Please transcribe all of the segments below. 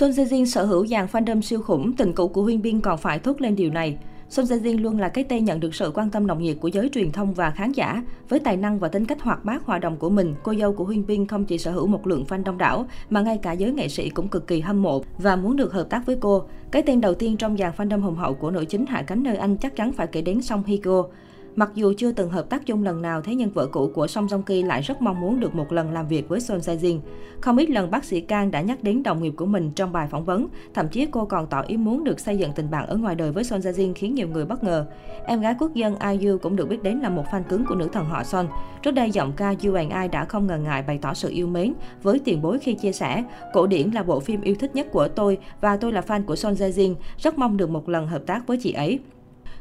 Son Jae Jin sở hữu dàn fandom siêu khủng, tình cũ của Huyên Bin còn phải thốt lên điều này. Son Jae Jin luôn là cái tên nhận được sự quan tâm nồng nhiệt của giới truyền thông và khán giả. Với tài năng và tính cách hoạt bát hòa đồng của mình, cô dâu của Huyên Bin không chỉ sở hữu một lượng fan đông đảo, mà ngay cả giới nghệ sĩ cũng cực kỳ hâm mộ và muốn được hợp tác với cô. Cái tên đầu tiên trong dàn fandom hùng hậu của nữ chính hạ cánh nơi Anh chắc chắn phải kể đến Song Hye Kyo. Mặc dù chưa từng hợp tác chung lần nào, thế nhưng vợ cũ của Song Joong Ki lại rất mong muốn được một lần làm việc với Son Jae Jin. Không ít lần bác sĩ Kang đã nhắc đến đồng nghiệp của mình trong bài phỏng vấn, thậm chí cô còn tỏ ý muốn được xây dựng tình bạn ở ngoài đời với Son Jae Jin khiến nhiều người bất ngờ. Em gái quốc dân IU cũng được biết đến là một fan cứng của nữ thần họ Son. Trước đây giọng ca You and I đã không ngần ngại bày tỏ sự yêu mến với tiền bối khi chia sẻ, cổ điển là bộ phim yêu thích nhất của tôi và tôi là fan của Son Jae Jin, rất mong được một lần hợp tác với chị ấy.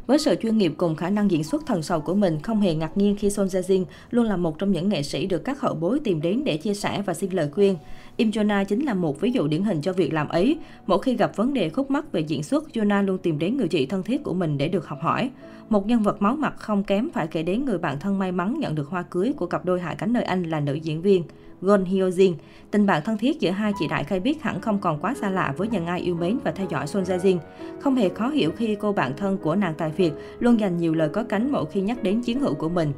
Với sự chuyên nghiệp cùng khả năng diễn xuất thần sầu của mình, không hề ngạc nhiên khi Son Jae Jin luôn là một trong những nghệ sĩ được các hậu bối tìm đến để chia sẻ và xin lời khuyên. Im Jona chính là một ví dụ điển hình cho việc làm ấy. Mỗi khi gặp vấn đề khúc mắc về diễn xuất, Jona luôn tìm đến người chị thân thiết của mình để được học hỏi. Một nhân vật máu mặt không kém phải kể đến người bạn thân may mắn nhận được hoa cưới của cặp đôi hạ cánh nơi Anh là nữ diễn viên Gon Hyo Jin. Tình bạn thân thiết giữa hai chị đại khai biết hẳn không còn quá xa lạ với những ai yêu mến và theo dõi Son Jae Jin. Không hề khó hiểu khi cô bạn thân của nàng tài Việt luôn dành nhiều lời có cánh mỗi khi nhắc đến chiến hữu của mình.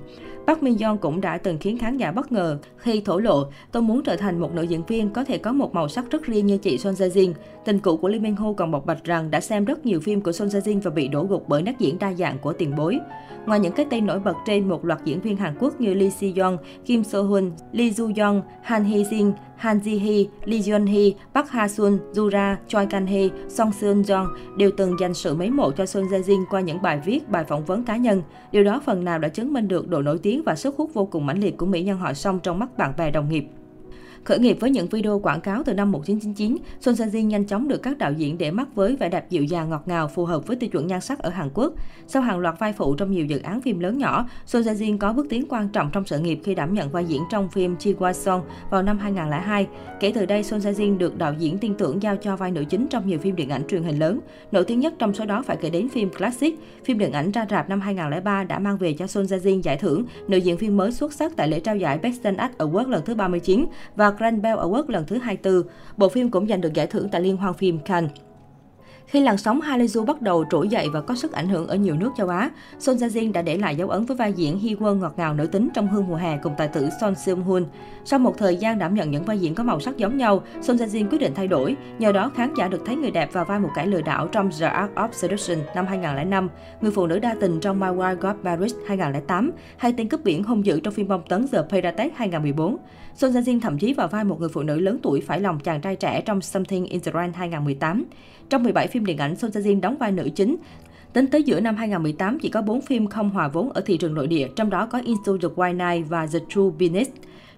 Park Min Young cũng đã từng khiến khán giả bất ngờ khi thổ lộ tôi muốn trở thành một nữ diễn viên có thể có một màu sắc rất riêng như chị Son Jae Jin. Tình cũ của Lee Min Ho còn bộc bạch rằng đã xem rất nhiều phim của Son Jae Jin và bị đổ gục bởi nét diễn đa dạng của tiền bối. Ngoài những cái tên nổi bật trên một loạt diễn viên Hàn Quốc như Lee Si Young, Kim So Hoon, Lee Joo Young, Han Hee Jin, Han Ji Hee, Lee Jun Hee, Park Ha Sun, Jura, Choi Kan Hee, Song Seon Jong đều từng dành sự mấy mộ cho Son Jae Jin qua những bài viết, bài phỏng vấn cá nhân. Điều đó phần nào đã chứng minh được độ nổi tiếng và sức hút vô cùng mãnh liệt của mỹ nhân họ Song trong mắt bạn bè đồng nghiệp. Khởi nghiệp với những video quảng cáo từ năm 1999, Son Sanji Jin nhanh chóng được các đạo diễn để mắt với vẻ đẹp dịu dàng ngọt ngào phù hợp với tiêu chuẩn nhan sắc ở Hàn Quốc. Sau hàng loạt vai phụ trong nhiều dự án phim lớn nhỏ, Son Sanji Jin có bước tiến quan trọng trong sự nghiệp khi đảm nhận vai diễn trong phim Chi Wa Song vào năm 2002. Kể từ đây, Son Sanji Jin được đạo diễn tin tưởng giao cho vai nữ chính trong nhiều phim điện ảnh truyền hình lớn. Nổi tiếng nhất trong số đó phải kể đến phim Classic. Phim điện ảnh ra rạp năm 2003 đã mang về cho Son Sanji Jin giải thưởng nữ diễn viên mới xuất sắc tại lễ trao giải Best Act Award lần thứ 39 và Grand Bell Award lần thứ 24. Bộ phim cũng giành được giải thưởng tại Liên hoan phim Cannes. Khi làn sóng Hallyu bắt đầu trỗi dậy và có sức ảnh hưởng ở nhiều nước châu Á, Son Jae Jin đã để lại dấu ấn với vai diễn Hee Won ngọt ngào nữ tính trong Hương mùa hè cùng tài tử Son Seung Hoon. Sau một thời gian đảm nhận những vai diễn có màu sắc giống nhau, Son Jae Jin quyết định thay đổi. Nhờ đó, khán giả được thấy người đẹp vào vai một kẻ lừa đảo trong The Art of Seduction năm 2005, người phụ nữ đa tình trong My Wild God Paris 2008, hay tên cướp biển hung dữ trong phim bom tấn The Pirates 2014. Son Jae Jin thậm chí vào vai một người phụ nữ lớn tuổi phải lòng chàng trai trẻ trong Something in the Rain 2018. Trong 17 phim điện ảnh, Son Jin đóng vai nữ chính. Tính tới giữa năm 2018, chỉ có 4 phim không hòa vốn ở thị trường nội địa, trong đó có Into the Wild Night và The True Business.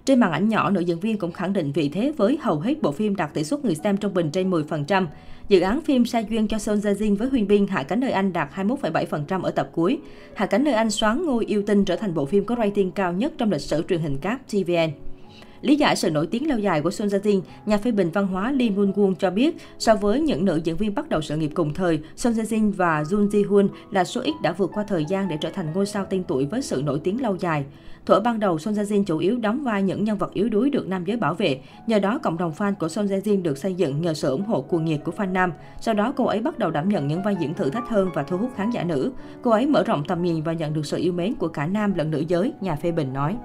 Trên màn ảnh nhỏ, nữ diễn viên cũng khẳng định vị thế với hầu hết bộ phim đạt tỷ suất người xem trung bình trên 10%. Dự án phim Sa duyên cho Son Jin với Huyên Bin Hạ cánh nơi Anh đạt 21,7% ở tập cuối. Hạ cánh nơi Anh xoán ngôi yêu tinh trở thành bộ phim có rating cao nhất trong lịch sử truyền hình cáp TVN. Lý giải sự nổi tiếng lâu dài của Son Jae Jin, nhà phê bình văn hóa Lee Moon Won cho biết, so với những nữ diễn viên bắt đầu sự nghiệp cùng thời, Son Jae Jin và Jun Ji Hoon là số ít đã vượt qua thời gian để trở thành ngôi sao tên tuổi với sự nổi tiếng lâu dài. Thuở ban đầu, Son Jae Jin chủ yếu đóng vai những nhân vật yếu đuối được nam giới bảo vệ. Nhờ đó, cộng đồng fan của Son Jae Jin được xây dựng nhờ sự ủng hộ cuồng nhiệt của fan nam. Sau đó, cô ấy bắt đầu đảm nhận những vai diễn thử thách hơn và thu hút khán giả nữ. Cô ấy mở rộng tầm nhìn và nhận được sự yêu mến của cả nam lẫn nữ giới, nhà phê bình nói.